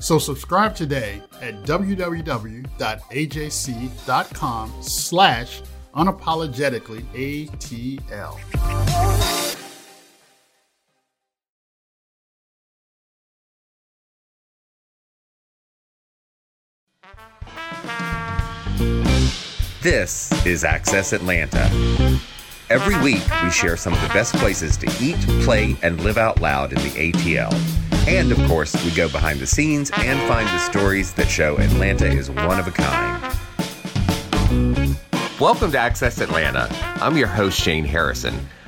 So subscribe today at www.ajc.com slash unapologetically ATL. This is Access Atlanta. Every week, we share some of the best places to eat, play, and live out loud in the ATL. And of course, we go behind the scenes and find the stories that show Atlanta is one of a kind. Welcome to Access Atlanta. I'm your host, Shane Harrison.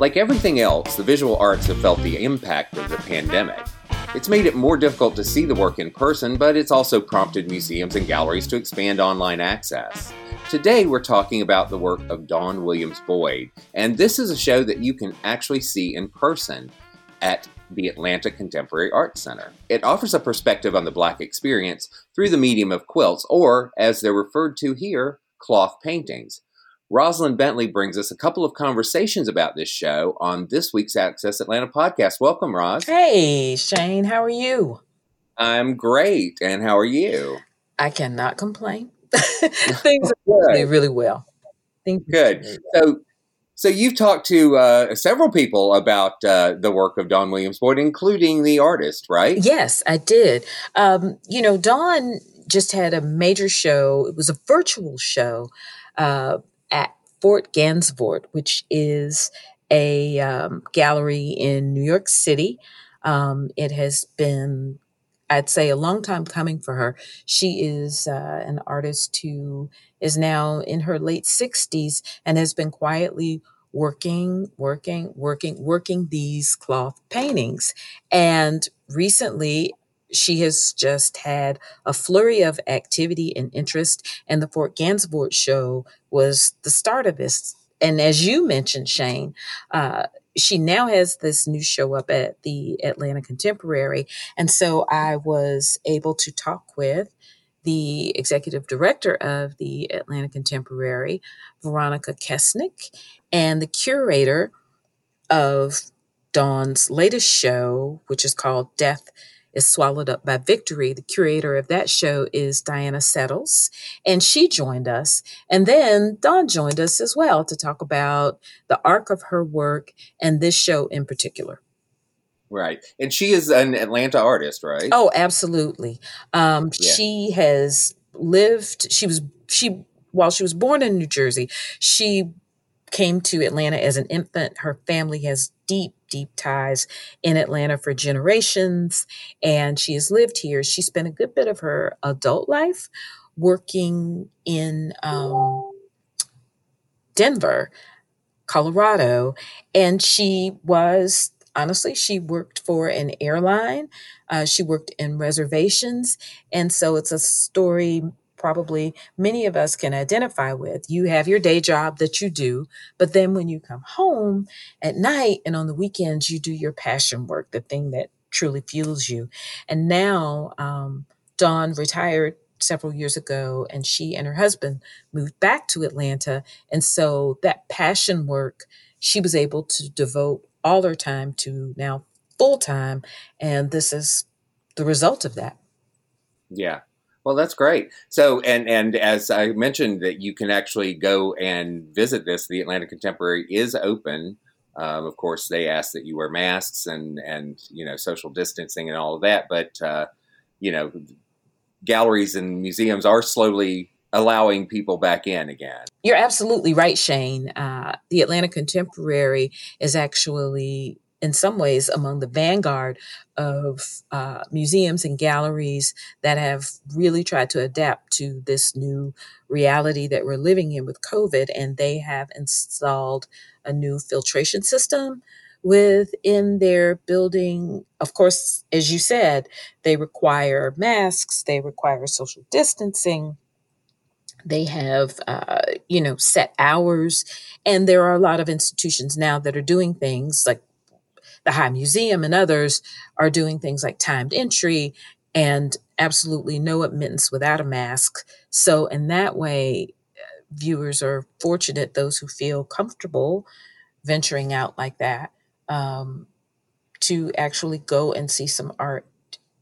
Like everything else, the visual arts have felt the impact of the pandemic. It's made it more difficult to see the work in person, but it's also prompted museums and galleries to expand online access. Today, we're talking about the work of Dawn Williams Boyd, and this is a show that you can actually see in person at the Atlanta Contemporary Arts Center. It offers a perspective on the Black experience through the medium of quilts, or, as they're referred to here, cloth paintings. Rosalind Bentley brings us a couple of conversations about this show on this week's Access Atlanta podcast. Welcome, Roz. Hey, Shane. How are you? I'm great. And how are you? I cannot complain. Things are really, really well. Things good. So, so you've talked to uh, several people about uh, the work of Dawn Williams Boyd, including the artist, right? Yes, I did. Um, you know, Dawn just had a major show. It was a virtual show. Uh, at Fort Gansevoort, which is a um, gallery in New York City. Um, it has been, I'd say, a long time coming for her. She is uh, an artist who is now in her late 60s and has been quietly working, working, working, working these cloth paintings. And recently, she has just had a flurry of activity and interest, and the Fort Gansevoort show was the start of this. And as you mentioned, Shane, uh, she now has this new show up at the Atlanta Contemporary. And so I was able to talk with the executive director of the Atlanta Contemporary, Veronica Kessenich, and the curator of Dawn's latest show, which is called Death is swallowed up by victory. The curator of that show is Diana Settles, and she joined us. And then Dawn joined us as well to talk about the arc of her work and this show in particular. Right. And she is an Atlanta artist, right? Oh, absolutely. Um, yeah. She has lived, she was, she, while she was born in New Jersey, she came to Atlanta as an infant. Her family has deep, deep ties in Atlanta for generations, and she has lived here. She spent a good bit of her adult life working in um, Denver, Colorado, and she was honestly, she worked for an airline. Uh, she worked in reservations. And so it's a story probably many of us can identify with. You have your day job that you do, but then when you come home at night and on the weekends, you do your passion work, the thing that truly fuels you. And now, um, Dawn retired several years ago, and she and her husband moved back to Atlanta. And so that passion work she was able to devote all her time to now full time. And this is the result of that. Yeah. Well, that's great. So, and and as I mentioned, that you can actually go and visit this. The Atlanta Contemporary is open. Um, of course, they ask that you wear masks and and you know social distancing and all of that. But uh, you know, galleries and museums are slowly allowing people back in again. You're absolutely right, Shane. Uh, the Atlanta Contemporary is actually in some ways among the vanguard of uh, museums and galleries that have really tried to adapt to this new reality that we're living in with COVID. And they have installed a new filtration system within their building. Of course, as you said, they require masks, they require social distancing. They have, uh, you know, set hours, and there are a lot of institutions now that are doing things like the High Museum and others are doing things like timed entry and absolutely no admittance without a mask. So, in that way, viewers are fortunate, those who feel comfortable venturing out like that, um, to actually go and see some art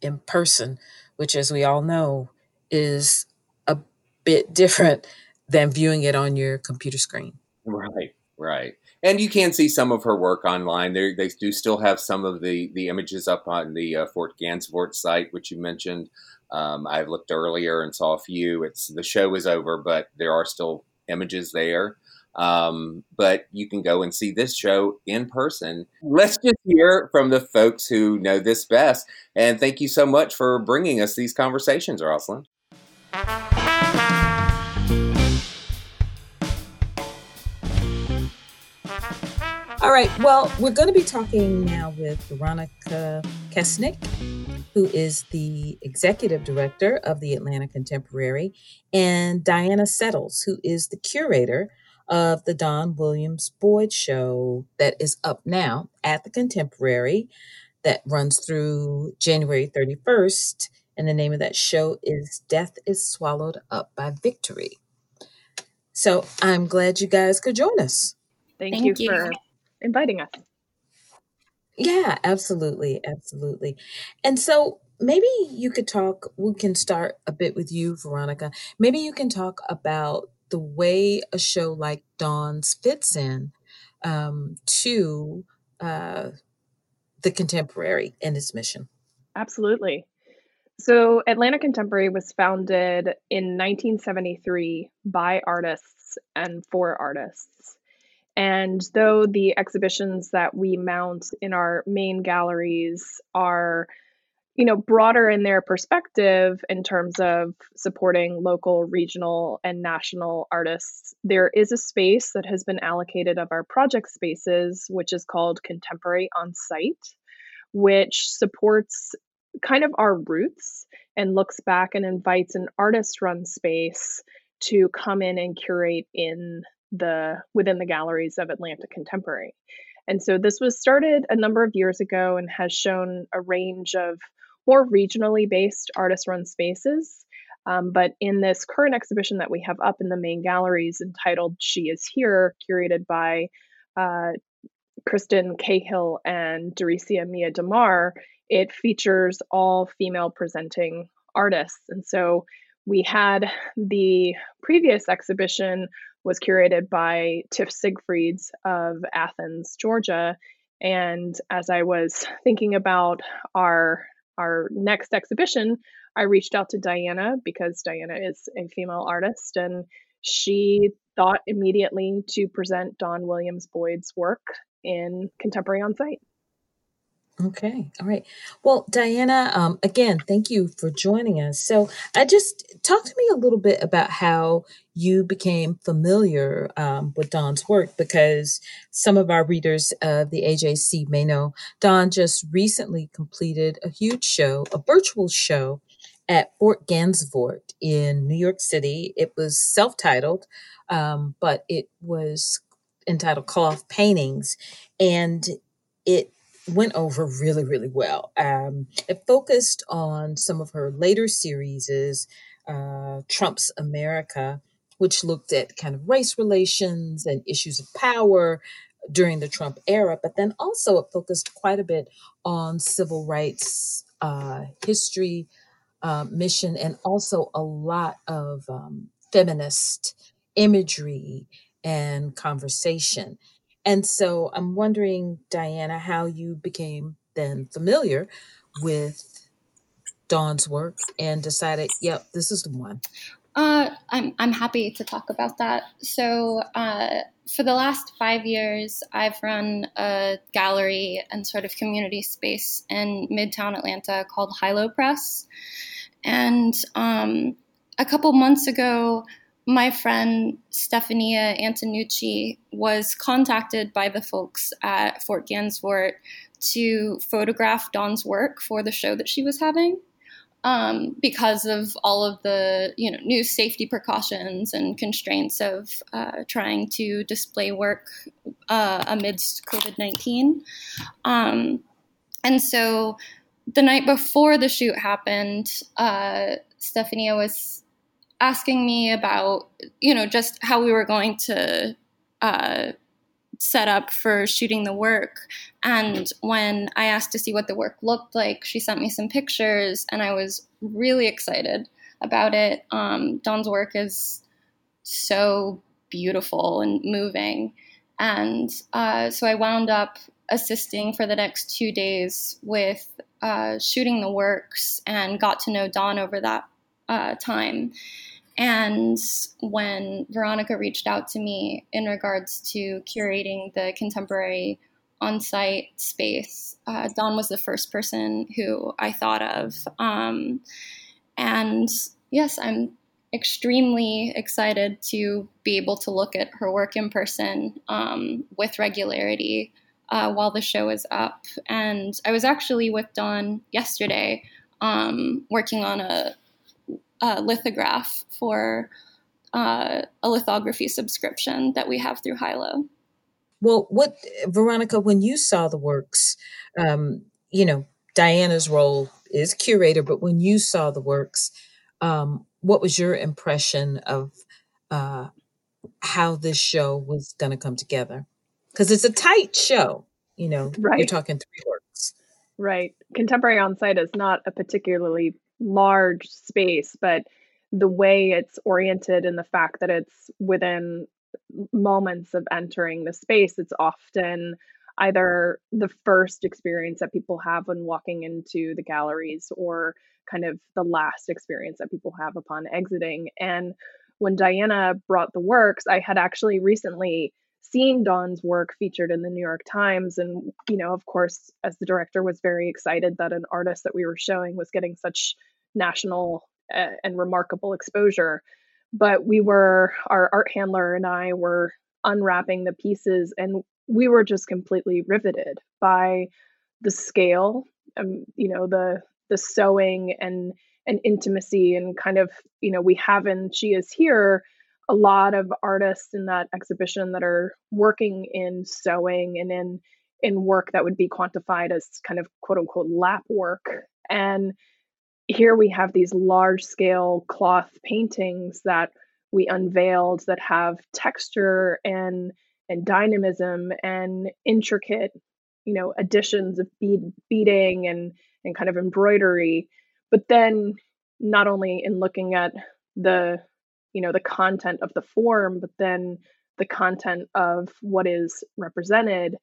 in person, which, as we all know, is a bit different than viewing it on your computer screen. Right, right and you can see some of her work online. They they do still have some of the the images up on the uh, Fort Gansevoort site, which you mentioned. Um, I looked earlier and saw a few. It's the show is over, but there are still images there. Um, but you can go and see this show in person. Let's just hear from the folks who know this best. And thank you so much for bringing us these conversations, Rosalind. All right. Well, we're going to be talking now with Veronica Kessenich, who is the executive director of the Atlanta Contemporary, and Diana Settles, who is the curator of the Dawn Williams Boyd Show that is up now at the Contemporary that runs through January 31st. And the name of that show is Death is Swallowed Up by Victory. So I'm glad you guys could join us. Thank, Thank you, you for inviting us. Yeah, absolutely. Absolutely. And so maybe you could talk, we can start a bit with you, Veronica. Maybe you can talk about the way a show like Dawn's fits in um, to uh, the contemporary and its mission. Absolutely. So, Atlanta Contemporary was founded in 1973 by artists and for artists. And though the exhibitions that we mount in our main galleries are, you know, broader in their perspective in terms of supporting local, regional, and national artists, there is a space that has been allocated of our project spaces, which is called Contemporary on Site, which supports kind of our roots and looks back and invites an artist run space to come in and curate in the within the galleries of Atlanta Contemporary. And so this was started a number of years ago and has shown a range of more regionally based artist run spaces. Um, but in this current exhibition that we have up in the main galleries entitled She Is Here, curated by uh, Kristen Cahill and Daricia Mia DeMar, it features all female presenting artists. And so we had the previous exhibition was curated by Tiff Siegfrieds of Athens, Georgia. And as I was thinking about our our next exhibition, I reached out to Diana because Diana is a female artist and she thought immediately to present Dawn Williams Boyd's work in Contemporary on Site. Okay. All right. Well, Diana, um, again, thank you for joining us. So, I just talk to me a little bit about how you became familiar um, with Dawn's work because some of our readers of the AJC may know Dawn just recently completed a huge show, a virtual show at Fort Gansevoort in New York City. It was self titled, um, but it was entitled Cloth Paintings. And it went over really, really well. Um, it focused on some of her later series, uh, Trump's America, which looked at kind of race relations and issues of power during the Trump era, but then also it focused quite a bit on civil rights uh, history, uh, mission, and also a lot of um, feminist imagery and conversation. And so I'm wondering, Diana, how you became then familiar with Dawn's work and decided, yep, this is the one. Uh, I'm I'm happy to talk about that. So uh, for the last five years, I've run a gallery and sort of community space in Midtown Atlanta called Hi-Lo Press, and um, a couple months ago, my friend Stefania Antonucci was contacted by the folks at Fort Gansevoort to photograph Dawn's work for the show that she was having um, because of all of the you know new safety precautions and constraints of uh, trying to display work uh, amidst COVID nineteen. Um, and so the night before the shoot happened, uh, Stefania was asking me about you know just how we were going to uh, set up for shooting the work. And when I asked to see what the work looked like, she sent me some pictures, and I was really excited about it. Um, Dawn's work is so beautiful and moving. And uh, so I wound up assisting for the next two days with uh, shooting the works and got to know Dawn over that uh, time. And when Veronica reached out to me in regards to curating the contemporary on site space, uh, Dawn was the first person who I thought of. Um, and yes, I'm extremely excited to be able to look at her work in person um, with regularity uh, while the show is up. And I was actually with Dawn yesterday um, working on a uh, lithograph for uh, a lithography subscription that we have through Hi-Lo. Well, what, Veronica, when you saw the works, um, you know, Diana's role is curator, but when you saw the works, um, what was your impression of uh, how this show was going to come together? Because it's a tight show, you know, right. you're talking three works. Right. Contemporary on site is not a particularly large space, but the way it's oriented and the fact that it's within moments of entering the space, it's often either the first experience that people have when walking into the galleries or kind of the last experience that people have upon exiting. And when Diana brought the works, I had actually recently seen Dawn's work featured in the New York Times. And, you know, of course, as the director was very excited that an artist that we were showing was getting such national uh, and remarkable exposure. But we were, our art handler and I were unwrapping the pieces, and we were just completely riveted by the scale, um, you know, the the sewing and and intimacy and kind of, you know, we have in She Is Here a lot of artists in that exhibition that are working in sewing and in in work that would be quantified as kind of quote unquote lap work and here we have these large scale cloth paintings that we unveiled that have texture and and dynamism and intricate you know additions of bead beading and and kind of embroidery. But then not only in looking at the you know the content of the form but then the content of what is represented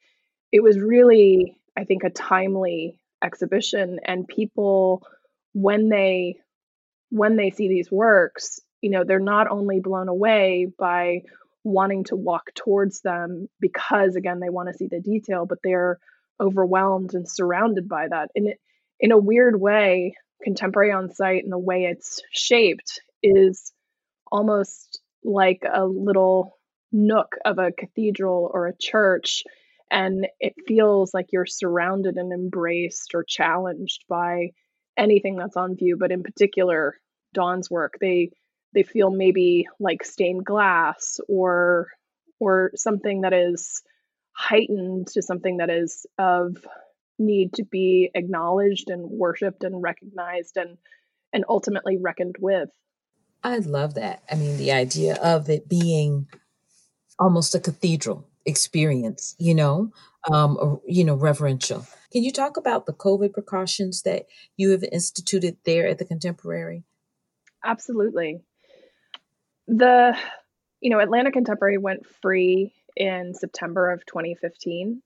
it was really i think a timely exhibition. And people when they when they see these works you know they're not only blown away by wanting to walk towards them because again they want to see the detail but they're overwhelmed and surrounded by that. In in a weird way contemporary on site and the way it's shaped is almost like a little nook of a cathedral or a church and it feels like you're surrounded and embraced or challenged by anything that's on view, but in particular Dawn's work, they they feel maybe like stained glass or or something that is heightened to something that is of need to be acknowledged and worshipped and recognized and and ultimately reckoned with. I love that. I mean, the idea of it being almost a cathedral, experience, you know, um, you know, reverential. Can you talk about the COVID precautions that you have instituted there at the Contemporary? Absolutely. The, you know, Atlanta Contemporary went free in September of 2015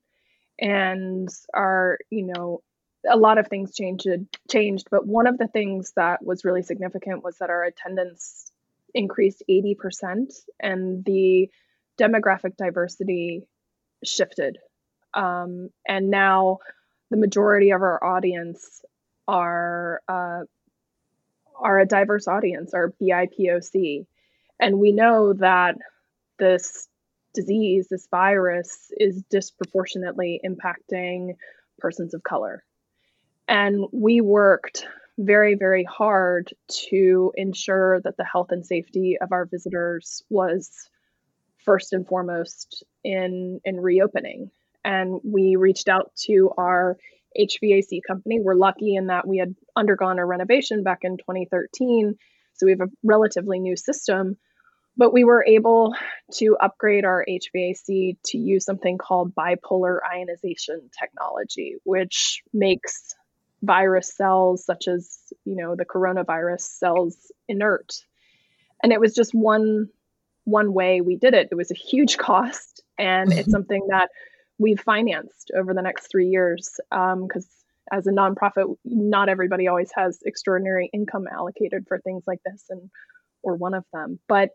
and our, you know, a lot of things changed changed, but one of the things that was really significant was that our attendance increased 80% and the demographic diversity shifted. Um, and now the majority of our audience are uh, are a diverse audience, are BIPOC. And we know that this disease, this virus, is disproportionately impacting persons of color. And we worked very, very hard to ensure that the health and safety of our visitors was first and foremost in, in reopening. And we reached out to our HVAC company. We're lucky in that we had undergone a renovation back in 2013. So we have a relatively new system, but we were able to upgrade our HVAC to use something called bipolar ionization technology, which makes virus cells such as you know the coronavirus cells inert and it was just one one way we did it it was a huge cost and it's something that we've financed over the next three years because um, as a nonprofit not everybody always has extraordinary income allocated for things like this and or one of them. But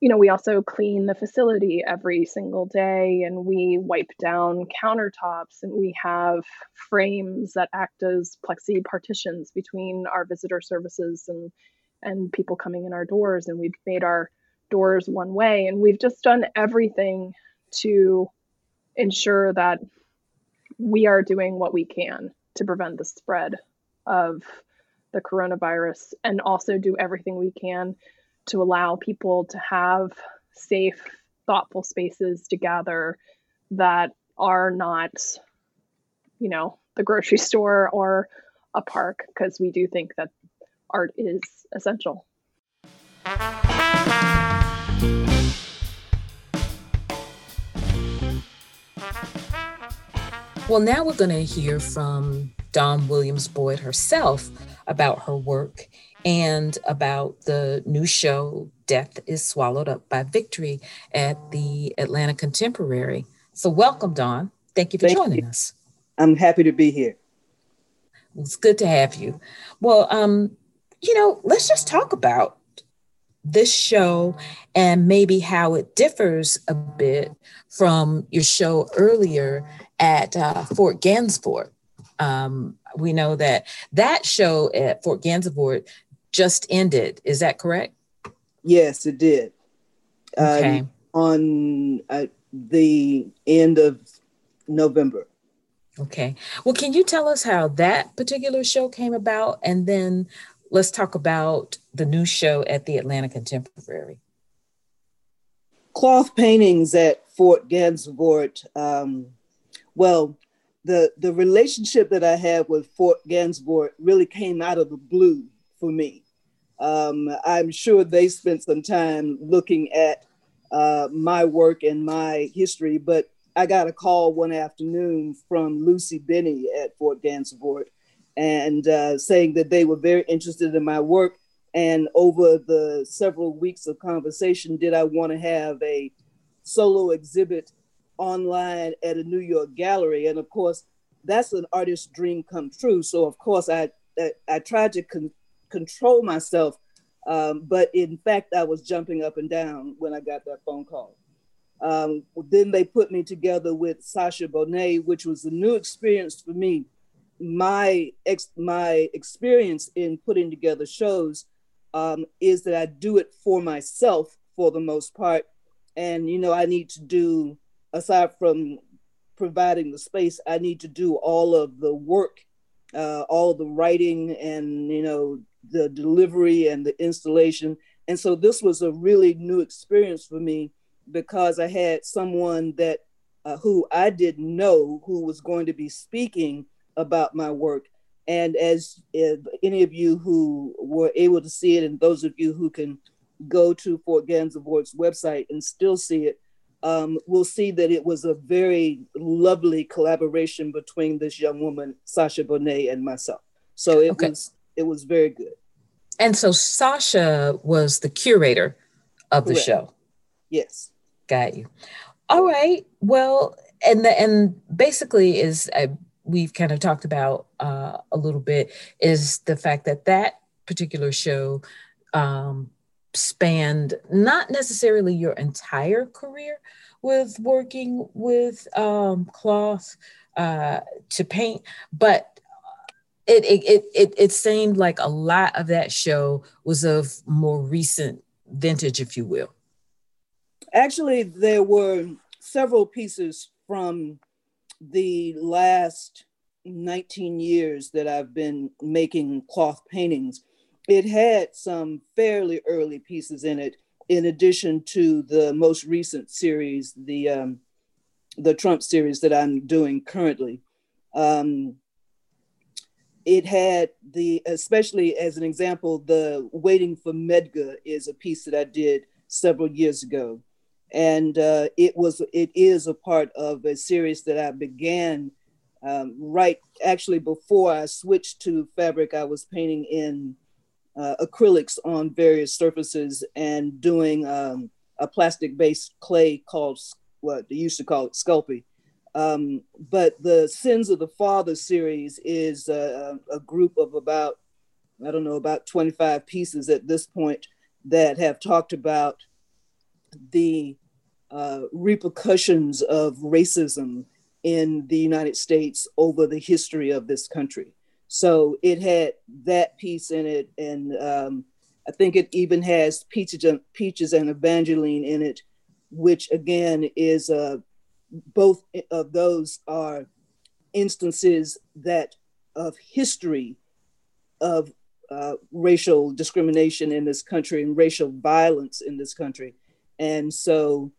you know, we also clean the facility every single day and we wipe down countertops and we have frames that act as plexi partitions between our visitor services and and people coming in our doors and we've made our doors one way and we've just done everything to ensure that we are doing what we can to prevent the spread of the coronavirus and also do everything we can to allow people to have safe, thoughtful spaces to gather that are not, you know, the grocery store or a park, because we do think that art is essential. Well, now we're going to hear from Dawn Williams Boyd herself about her work and about the new show, Death is Swallowed Up by Victory, at the Atlanta Contemporary. So, welcome, Dawn. Thank you for Thank joining you. us. I'm happy to be here. It's good to have you. Well, um, you know, let's just talk about this show and maybe how it differs a bit from your show earlier at uh, Fort Gansevoort. Um, we know that that show at Fort Gansevoort just ended. Is that correct? Yes, it did. Okay. Um, on uh, the end of November. Okay. Well, can you tell us how that particular show came about? And then let's talk about the new show at the Atlanta Contemporary. Cloth paintings at Fort Gansevoort. Um, well, the, the relationship that I had with Fort Gansevoort really came out of the blue for me. Um, I'm sure they spent some time looking at uh, my work and my history, but I got a call one afternoon from Lucy Benny at Fort Gansevoort and uh, saying that they were very interested in my work. And over the several weeks of conversation, did I want to have a solo exhibit online at a New York gallery? And of course, that's an artist's dream come true. So of course, I I, I tried to con- control myself. Um, but in fact, I was jumping up and down when I got that phone call. Um, then they put me together with Sasha Bonet, which was a new experience for me. My ex- my experience in putting together shows um, is that I do it for myself for the most part, and you know I need to do aside from providing the space, I need to do all of the work, uh, all the writing, and you know the delivery and the installation. And so this was a really new experience for me because I had someone that uh, who I didn't know who was going to be speaking about my work. And as any of you who were able to see it, and those of you who can go to Fort Gansevoort's website and still see it, um, we'll see that it was a very lovely collaboration between this young woman, Sasha Bonet, and myself. So it okay. was it was very good. And so Sasha was the curator of the Correct. show. Yes. Got you. All right. Well, and the, and basically is uh, we've kind of talked about uh, a little bit is the fact that that particular show um, spanned not necessarily your entire career with working with um, cloth uh, to paint, but it, it it it it seemed like a lot of that show was of more recent vintage, if you will. Actually, there were several pieces from the last 19 years that I've been making cloth paintings. It had some fairly early pieces in it, in addition to the most recent series, the um, the Trump series that I'm doing currently. Um, it had the, especially as an example, the Waiting for Medgar is a piece that I did several years ago and uh, it was it is a part of a series that I began um, right actually before I switched to fabric. I was painting in uh, acrylics on various surfaces and doing um, a plastic based clay called what they used to call it Sculpey. Um, but the Sins of the Father series is a, a group of about I don't know about 25 pieces at this point that have talked about the uh, repercussions of racism in the United States over the history of this country. So it had that piece in it, and um, I think it even has Peaches and, Peaches and Evangeline in it, which again is uh, both of those are instances that of history of uh, racial discrimination in this country and racial violence in this country. And so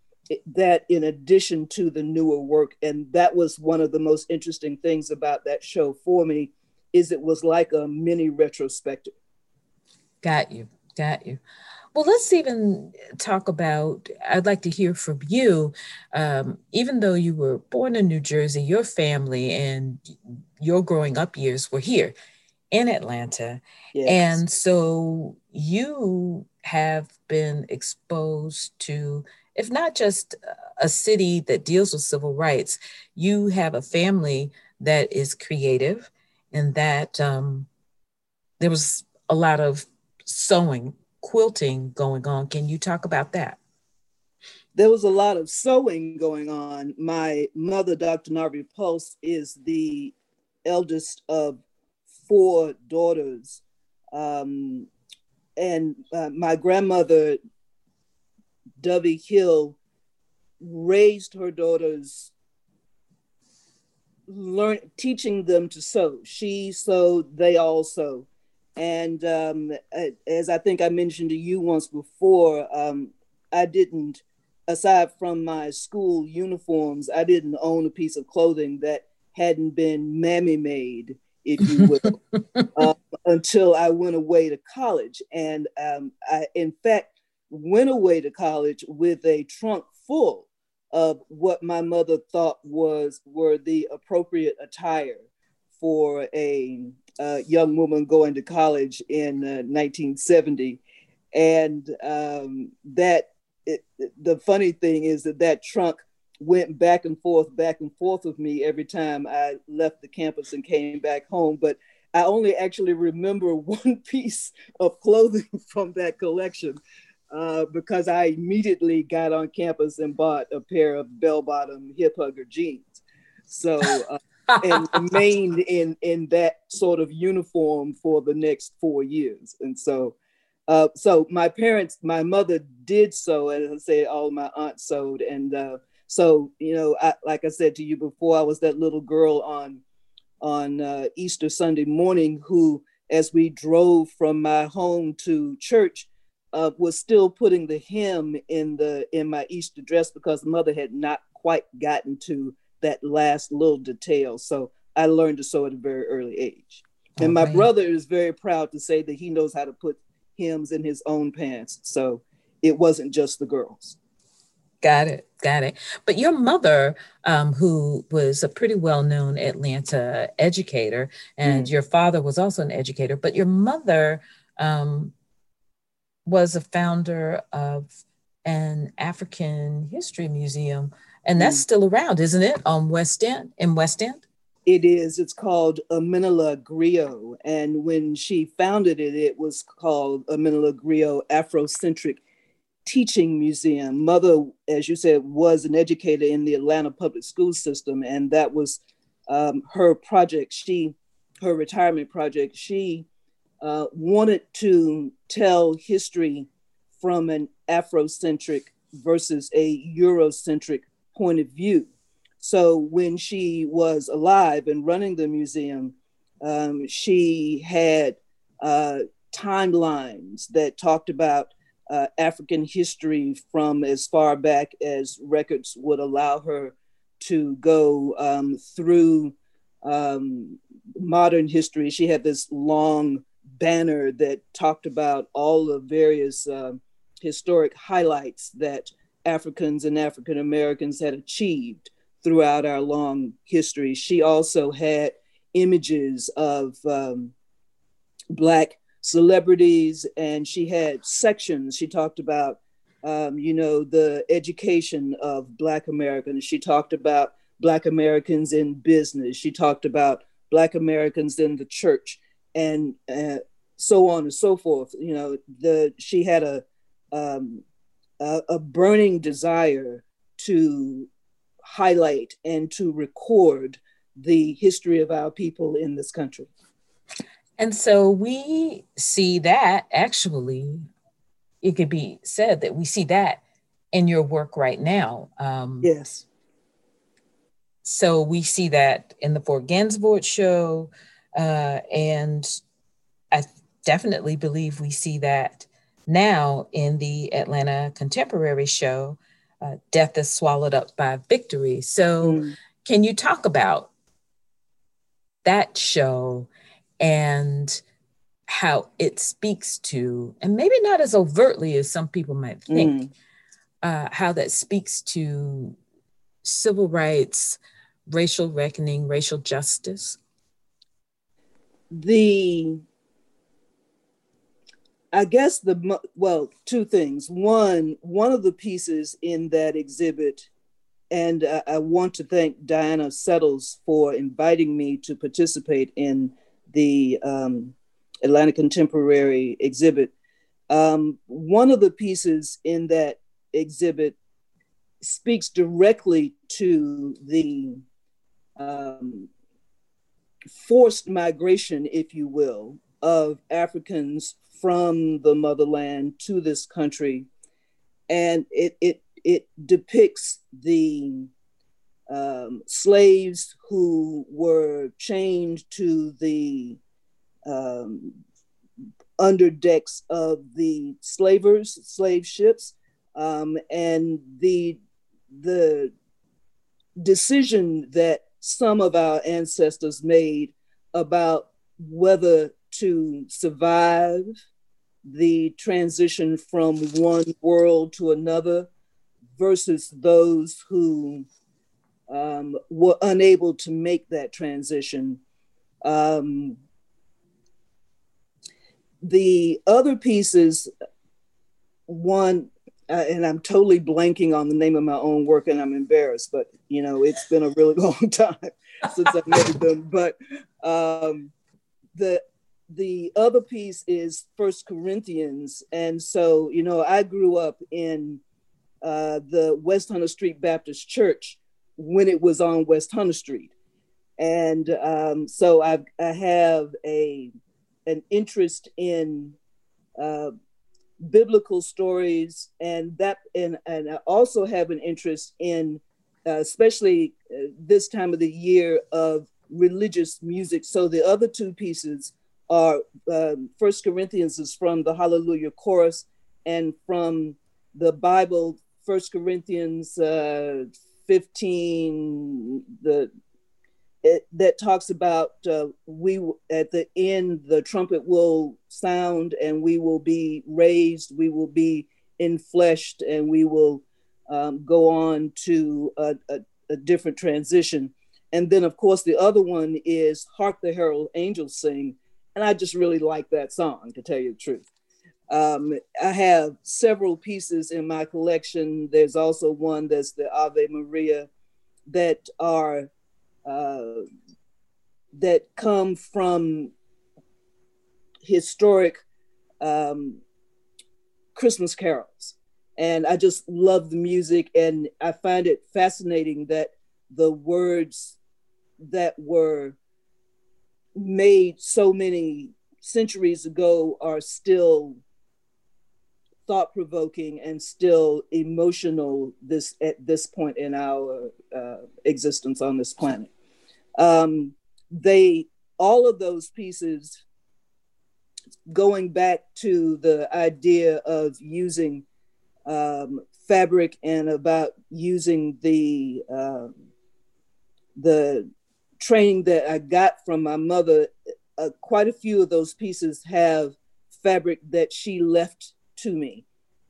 that in addition to the newer work, and that was one of the most interesting things about that show for me, is it was like a mini retrospective. Got you, got you. Well, let's even talk about. I'd like to hear from you. Um, even though you were born in New Jersey, your family and your growing up years were here in Atlanta. Yes. And so you have been exposed to if not just a city that deals with civil rights, you have a family that is creative and that um, there was a lot of sewing, quilting going on. Can you talk about that? There was a lot of sewing going on. My mother, Dr. Narvi Pulse, is the eldest of four daughters. Um, and uh, my grandmother, Debbie Hill raised her daughters learn teaching them to sew. She sewed they all sew and um, as i think i mentioned to you once before um, i didn't aside from my school uniforms i didn't own a piece of clothing that hadn't been mammy made if you will. uh, until i went away to college. And um, I, in fact went away to college with a trunk full of what my mother thought was were the appropriate attire for a, a young woman going to college in uh, 1970 and um, that it, the funny thing is that that trunk went back and forth back and forth with me every time i left the campus and came back home. But i only actually remember one piece of clothing from that collection uh, because I immediately got on campus and bought a pair of bell-bottom hip hugger jeans. So uh, and remained in in that sort of uniform for the next four years. And so, uh, so my parents, my mother did sew, and I say all my aunts sewed, and uh, so you know, I, like I said to you before, I was that little girl on on uh, Easter Sunday morning who, as we drove from my home to church uh, was still putting the hymn in the in my Easter dress because mother had not quite gotten to that last little detail. So I learned to sew at a very early age. And my brother is very proud to say that he knows how to put hymns in his own pants. So it wasn't just the girls. Got it. Got it. But your mother, um, who was a pretty well known Atlanta educator, and mm. your father was also an educator, but your mother um, was a founder of an African History Museum, and that's mm. still around, isn't it? On West End, in West End? It is. It's called Aminala Griot. And when she founded it, it was called Aminala Griot Afrocentric teaching museum. Mother, as you said, was an educator in the Atlanta public school system, and that was um, her project. She, her retirement project. She uh, wanted to tell history from an Afrocentric versus a Eurocentric point of view. So when she was alive and running the museum, um, she had uh, timelines that talked about uh, African history from as far back as records would allow her to go um, through um, modern history. She had this long banner that talked about all the various uh, historic highlights that Africans and African Americans had achieved throughout our long history. She also had images of um, Black celebrities, and she had sections. She talked about, um, you know, the education of Black Americans. She talked about Black Americans in business. She talked about Black Americans in the church, and uh, so on and so forth. You know, the she had a um, a, a burning desire to highlight and to record the history of our people in this country. And so we see that actually, it could be said that we see that in your work right now. Um, yes. So we see that in the Fort Gansevoort show, uh, and I definitely believe we see that now in the Atlanta Contemporary show, uh, Death is Swallowed Up by Victory. So, mm. can you talk about that show and how it speaks to, and maybe not as overtly as some people might think, mm. uh, how that speaks to civil rights, racial reckoning, racial justice? The, I guess the, well, two things. One, one of the pieces in that exhibit and uh, I want to thank Diana Settles for inviting me to participate in the um, Atlanta Contemporary exhibit. Um, one of the pieces in that exhibit speaks directly to the um, forced migration, if you will, of Africans from the motherland to this country. And it, it, it depicts the um, slaves who were chained to the um, underdecks of the slavers, slave ships, um, and the the decision that some of our ancestors made about whether to survive the transition from one world to another versus those who um, were unable to make that transition. Um, the other pieces, one, uh, and I'm totally blanking on the name of my own work, and I'm embarrassed, but you know, it's been a really long time since I've made them. But um, the the other piece is First Corinthians, and so you know, I grew up in uh, the West Hunter Street Baptist Church, when it was on West Hunter Street. And um, so I, I have a an interest in uh, biblical stories, and that and and I also have an interest in, uh, especially uh, this time of the year, of religious music. So the other two pieces are um, First Corinthians is from the Hallelujah chorus, and from the Bible, First Corinthians uh, 15 the it, that talks about uh, we at the end the trumpet will sound and we will be raised we will be enfleshed and we will um, go on to a, a, a, different transition. And then, of course, the other one is Hark the Herald Angels Sing. And I just really like that song, to tell you the truth. Um, I have several pieces in my collection. There's also one that's the Ave Maria that are uh, that come from historic um, Christmas carols. And I just love the music, and I find it fascinating that the words that were made so many centuries ago are still thought provoking and still emotional this at this point in our uh, existence on this planet. Um, they all of those pieces going back to the idea of using um, fabric and about using the uh, the training that I got from my mother. Uh, quite a few of those pieces have fabric that she left to me.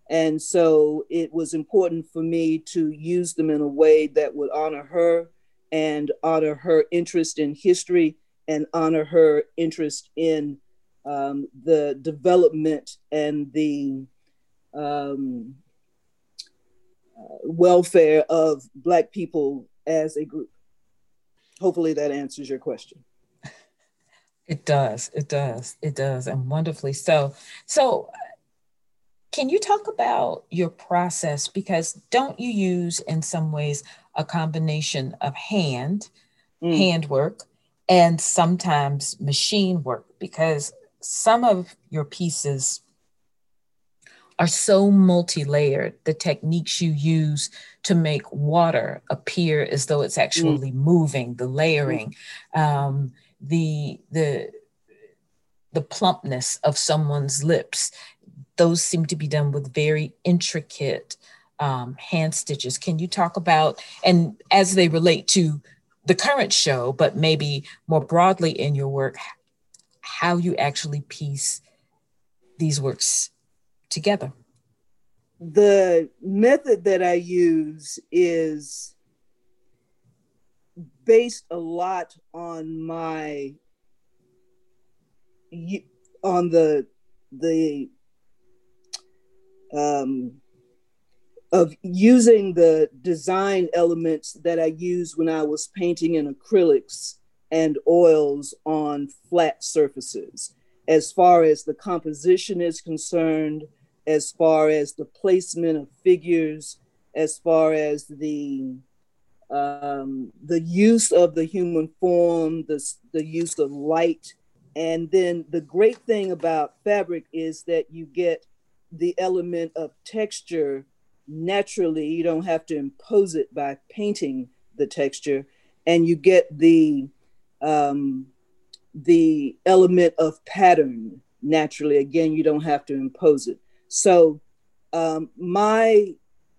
And so it was important for me to use them in a way that would honor her and honor her interest in history and honor her interest in um, the development and the um, uh, welfare of Black people as a group. Hopefully that answers your question. It does. It does. It does. And wonderfully so. So, can you talk about your process? Because don't you use, in some ways, a combination of hand, mm. handwork, and sometimes machine work? Because some of your pieces are so multi-layered the techniques you use to make water appear as though it's actually mm. moving the layering mm. um, the the the plumpness of someone's lips those seem to be done with very intricate um, hand stitches can you talk about and as they relate to the current show but maybe more broadly in your work how you actually piece these works together? The method that I use is based a lot on my on the the um, of using the design elements that I used when I was painting in acrylics and oils on flat surfaces. As far as the composition is concerned, as far as the placement of figures, as far as the um, the use of the human form, the, the use of light. And then the great thing about fabric is that you get the element of texture naturally. You don't have to impose it by painting the texture. And you get the um, the element of pattern naturally. Again, you don't have to impose it. So um, my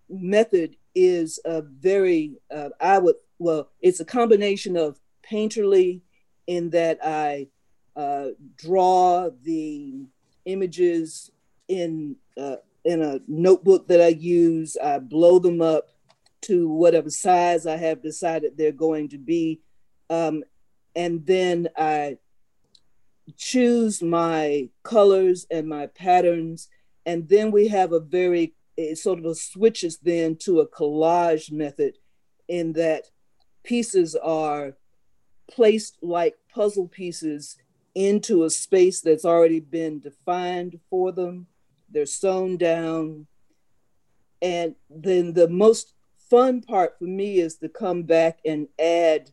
method is a very, uh, I would, well, it's a combination of painterly in that I uh, draw the images in, uh, in a notebook that I use. I blow them up to whatever size I have decided they're going to be. Um, and then I choose my colors and my patterns. And then we have a very it sort of a switches then to a collage method in that pieces are placed like puzzle pieces into a space that's already been defined for them. They're sewn down. And then the most fun part for me is to come back and add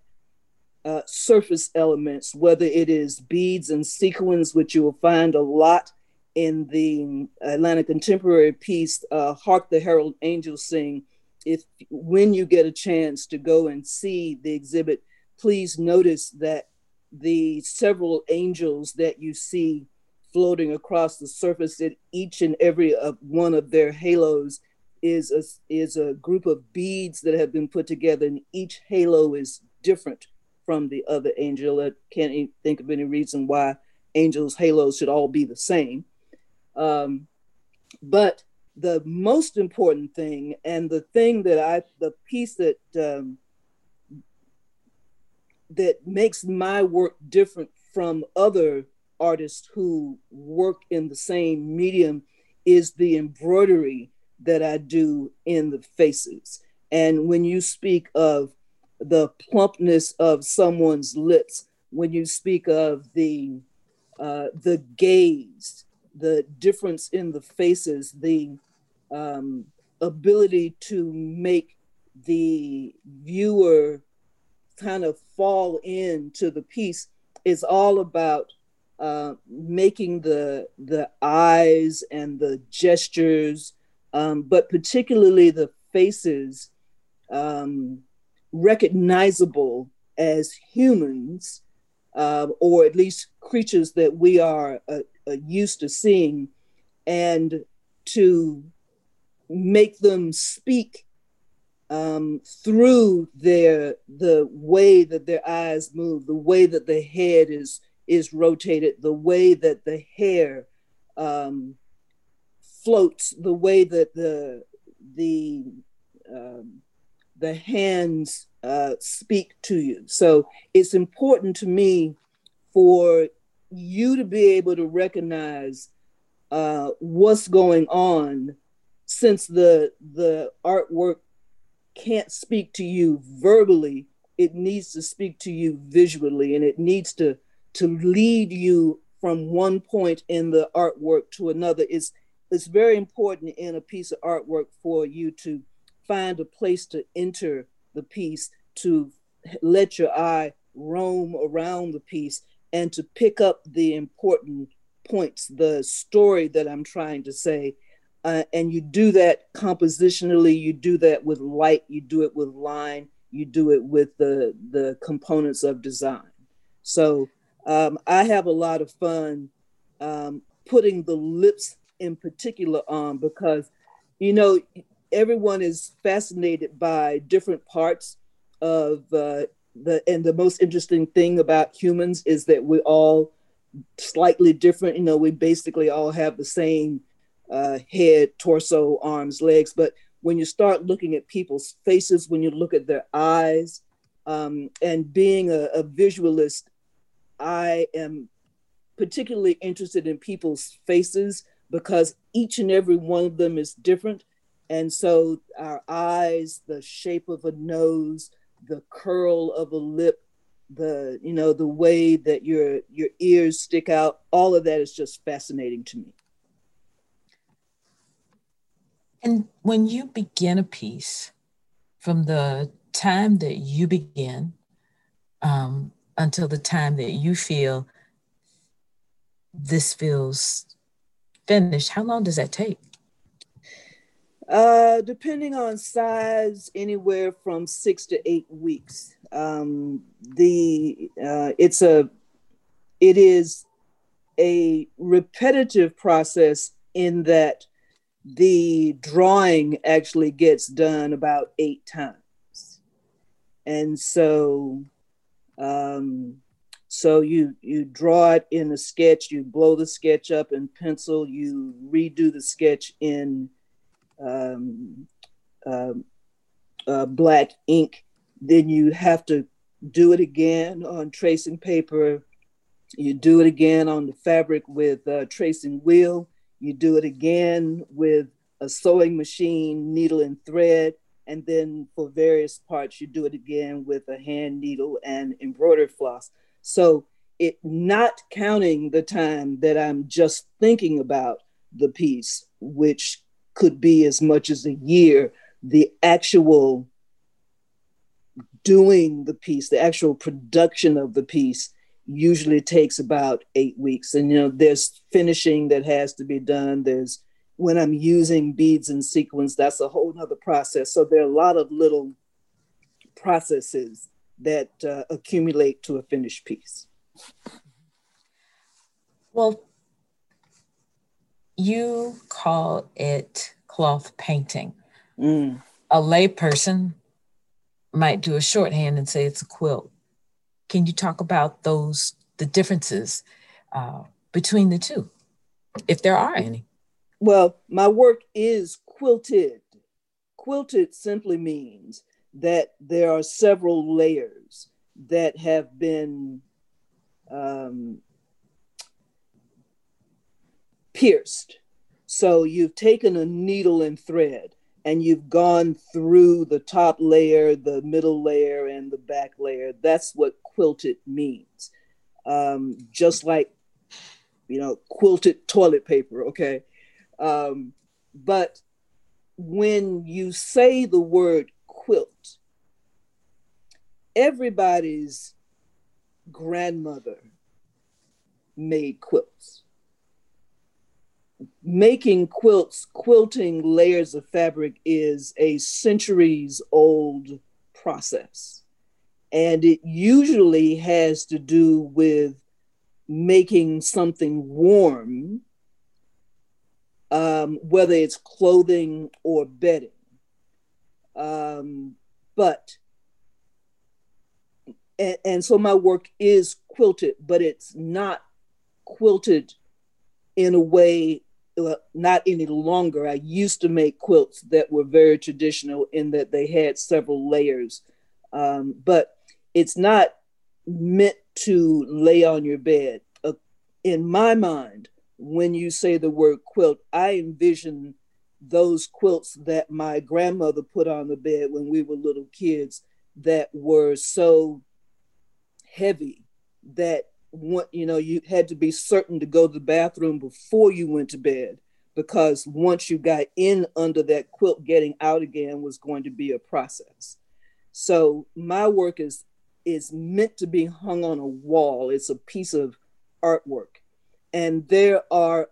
uh, surface elements, whether it is beads and sequins, which you will find a lot in the Atlanta Contemporary piece, uh, Hark the Herald Angels Sing. If when you get a chance to go and see the exhibit, please notice that the several angels that you see floating across the surface at each and every of one of their halos is a, is a group of beads that have been put together and each halo is different from the other angel. I can't think of any reason why angels' halos should all be the same. Um, but the most important thing and the thing that I, the piece that, um, that makes my work different from other artists who work in the same medium is the embroidery that I do in the faces. And when you speak of the plumpness of someone's lips, when you speak of the uh, the gaze, the difference in the faces, the um, ability to make the viewer kind of fall into the piece is all about uh, making the the eyes and the gestures, um, but particularly the faces, um, recognizable as humans, uh, or at least creatures that we are uh, uh, used to seeing, and to make them speak um, through their the way that their eyes move, the way that the head is is rotated, the way that the hair um, floats, the way that the the um, the hands uh, speak to you. So it's important to me for you to be able to recognize uh, what's going on since the the artwork can't speak to you verbally it needs to speak to you visually and it needs to to lead you from one point in the artwork to another. Is it's very important in a piece of artwork for you to find a place to enter the piece to let your eye roam around the piece and to pick up the important points the story that i'm trying to say. Uh, and you do that compositionally you do that with light you do it with line you do it with the the components of design. So um, i have a lot of fun um, putting the lips in particular on because you know everyone is fascinated by different parts of uh, the and the most interesting thing about humans is that we're all slightly different you know we basically all have the same uh, head, torso, arms, legs. But when you start looking at people's faces, when you look at their eyes, um, and being a, a visualist, I am particularly interested in people's faces because each and every one of them is different. And so our eyes, the shape of a nose, the curl of a lip, the you know the way that your your ears stick out, all of that is just fascinating to me. And when you begin a piece, from the time that you begin um, until the time that you feel this feels finished, how long does that take? Uh, depending on size, anywhere from six to eight weeks. Um, the uh, it's a it is a repetitive process in that the drawing actually gets done about eight times. And so, um, so you you draw it in a sketch, you blow the sketch up in pencil, you redo the sketch in um, uh, uh, black ink. Then you have to do it again on tracing paper. You do it again on the fabric with uh, tracing wheel you do it again with a sewing machine, needle and thread. And then for various parts, you do it again with a hand needle and embroidered floss. So it not counting the time that I'm just thinking about the piece, which could be as much as a year, the actual doing the piece, the actual production of the piece usually takes about eight weeks. And you know, there's finishing that has to be done. There's when I'm using beads and sequins, that's a whole nother process. So there are a lot of little processes that uh, accumulate to a finished piece. Well, you call it cloth painting. Mm. A layperson might do a shorthand and say it's a quilt. Can you talk about those, the differences uh, between the two, if there are any? Well, my work is quilted. Quilted simply means that there are several layers that have been um, pierced. So you've taken a needle and thread and you've gone through the top layer, the middle layer, and the back layer. That's what quilted means. Um, just like, you know, quilted toilet paper, okay? Um, but when you say the word quilt, everybody's grandmother made quilts. Making quilts, quilting layers of fabric is a centuries old process. And it usually has to do with making something warm, um, whether it's clothing or bedding. Um, but and, and so my work is quilted, but it's not quilted in a way uh, not any longer. I used to make quilts that were very traditional in that they had several layers, um, but it's not meant to lay on your bed. Uh, in my mind, when you say the word quilt, I envision those quilts that my grandmother put on the bed when we were little kids that were so heavy that what you know you had to be certain to go to the bathroom before you went to bed because once you got in under that quilt getting out again was going to be a process. So my work is is meant to be hung on a wall. It's a piece of artwork and there are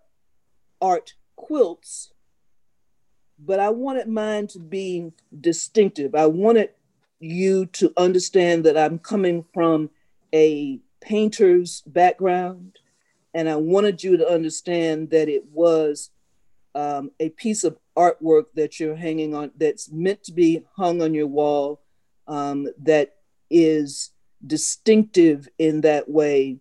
art quilts but i wanted mine to be distinctive i wanted you to understand that i'm coming from a painter's background, and I wanted you to understand that it was um, a piece of artwork that you're hanging on, that's meant to be hung on your wall, um, that is distinctive in that way.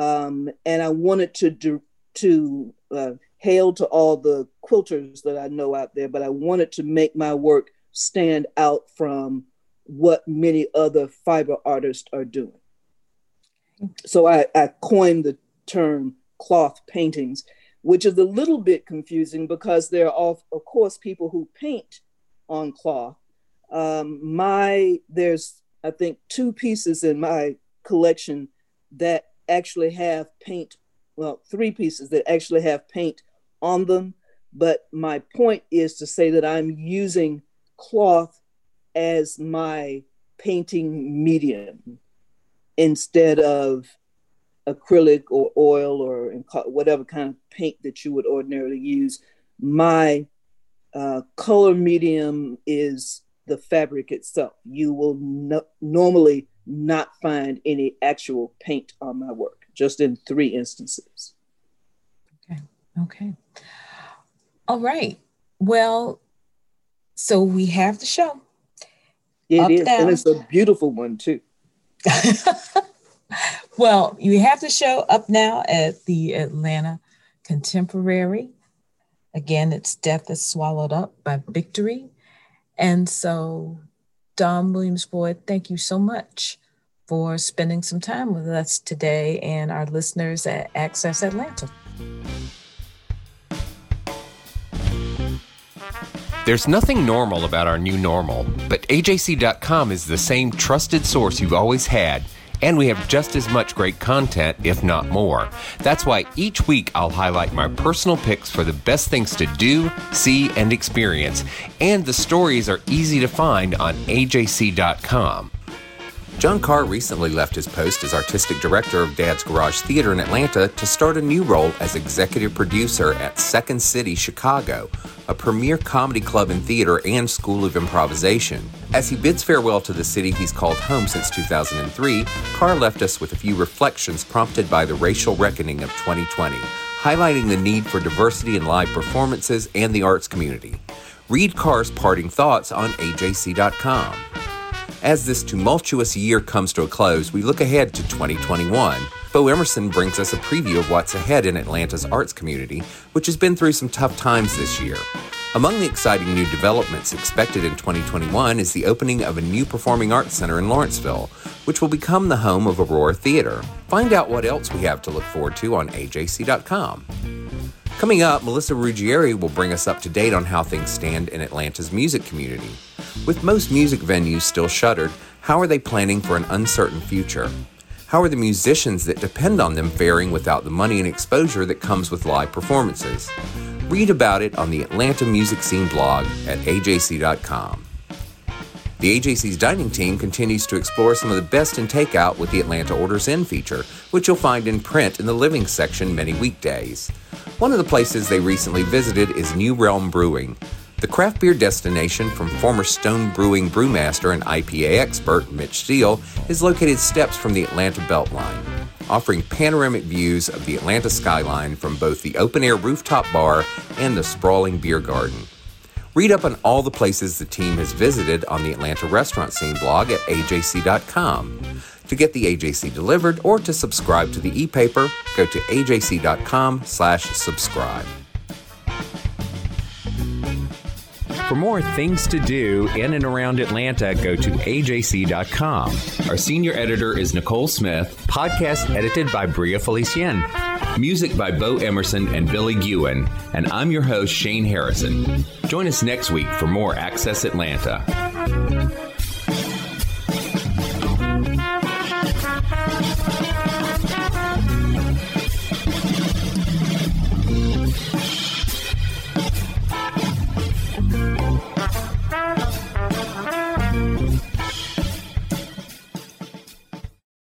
Um, and I wanted to to uh, hail to all the quilters that I know out there, but I wanted to make my work stand out from what many other fiber artists are doing so I, I coined the term cloth paintings, which is a little bit confusing because there are, of, of course, people who paint on cloth. Um, my there's I think two pieces in my collection that actually have paint. Well, three pieces that actually have paint on them. But my point is to say that I'm using cloth as my painting medium instead of acrylic or oil or whatever kind of paint that you would ordinarily use. My uh, color medium is the fabric itself. You will no- normally not find any actual paint on my work, just in three instances. Okay. Okay. All right. Well, so we have the show. It Up, is, down. and it's a beautiful one too. well, you have the show up now at the Atlanta Contemporary. Again, it's Death is Swallowed Up by Victory. And so, Dawn Williams Boyd, thank you so much for spending some time with us today and our listeners at Access Atlanta. There's nothing normal about our new normal, but AJC.com is the same trusted source you've always had. And we have just as much great content, if not more. That's why each week I'll highlight my personal picks for the best things to do, see, and experience. And the stories are easy to find on AJC.com. John Carr recently left his post as artistic director of Dad's Garage Theater in Atlanta to start a new role as executive producer at Second City Chicago, a premier comedy club and theater and school of improvisation. As he bids farewell to the city he's called home since 2003, Carr left us with a few reflections prompted by the racial reckoning of 2020, highlighting the need for diversity in live performances and the arts community. Read Carr's parting thoughts on AJC.com. As this tumultuous year comes to a close, we look ahead to 2021. Bo Emerson brings us a preview of what's ahead in Atlanta's arts community, which has been through some tough times this year. Among the exciting new developments expected in 2021 is the opening of a new performing arts center in Lawrenceville, which will become the home of Aurora Theater. Find out what else we have to look forward to on ajc.com. Coming up, Melissa Ruggieri will bring us up to date on how things stand in Atlanta's music community. With most music venues still shuttered, how are they planning for an uncertain future? How are the musicians that depend on them faring without the money and exposure that comes with live performances? Read about it on the Atlanta Music Scene blog at ajc.com. The AJC's dining team continues to explore some of the best in takeout with the Atlanta Orders In feature, which you'll find in print in the living section many weekdays. One of the places they recently visited is New Realm Brewing. The craft beer destination from former Stone Brewing brewmaster and IPA expert Mitch Steele is located steps from the Atlanta Beltline, offering panoramic views of the Atlanta skyline from both the open air rooftop bar and the sprawling beer garden. Read up on all the places the team has visited on the Atlanta restaurant scene blog at ajc.com. To get the AJC delivered or to subscribe to the e-paper, go to ajc.com slash subscribe. For more things to do in and around Atlanta, go to ajc.com. Our senior editor is Nicole Smith, podcast edited by Bria Felicien. Music by Bo Emerson and Billy Gewen. And I'm your host, Shane Harrison. Join us next week for more Access Atlanta.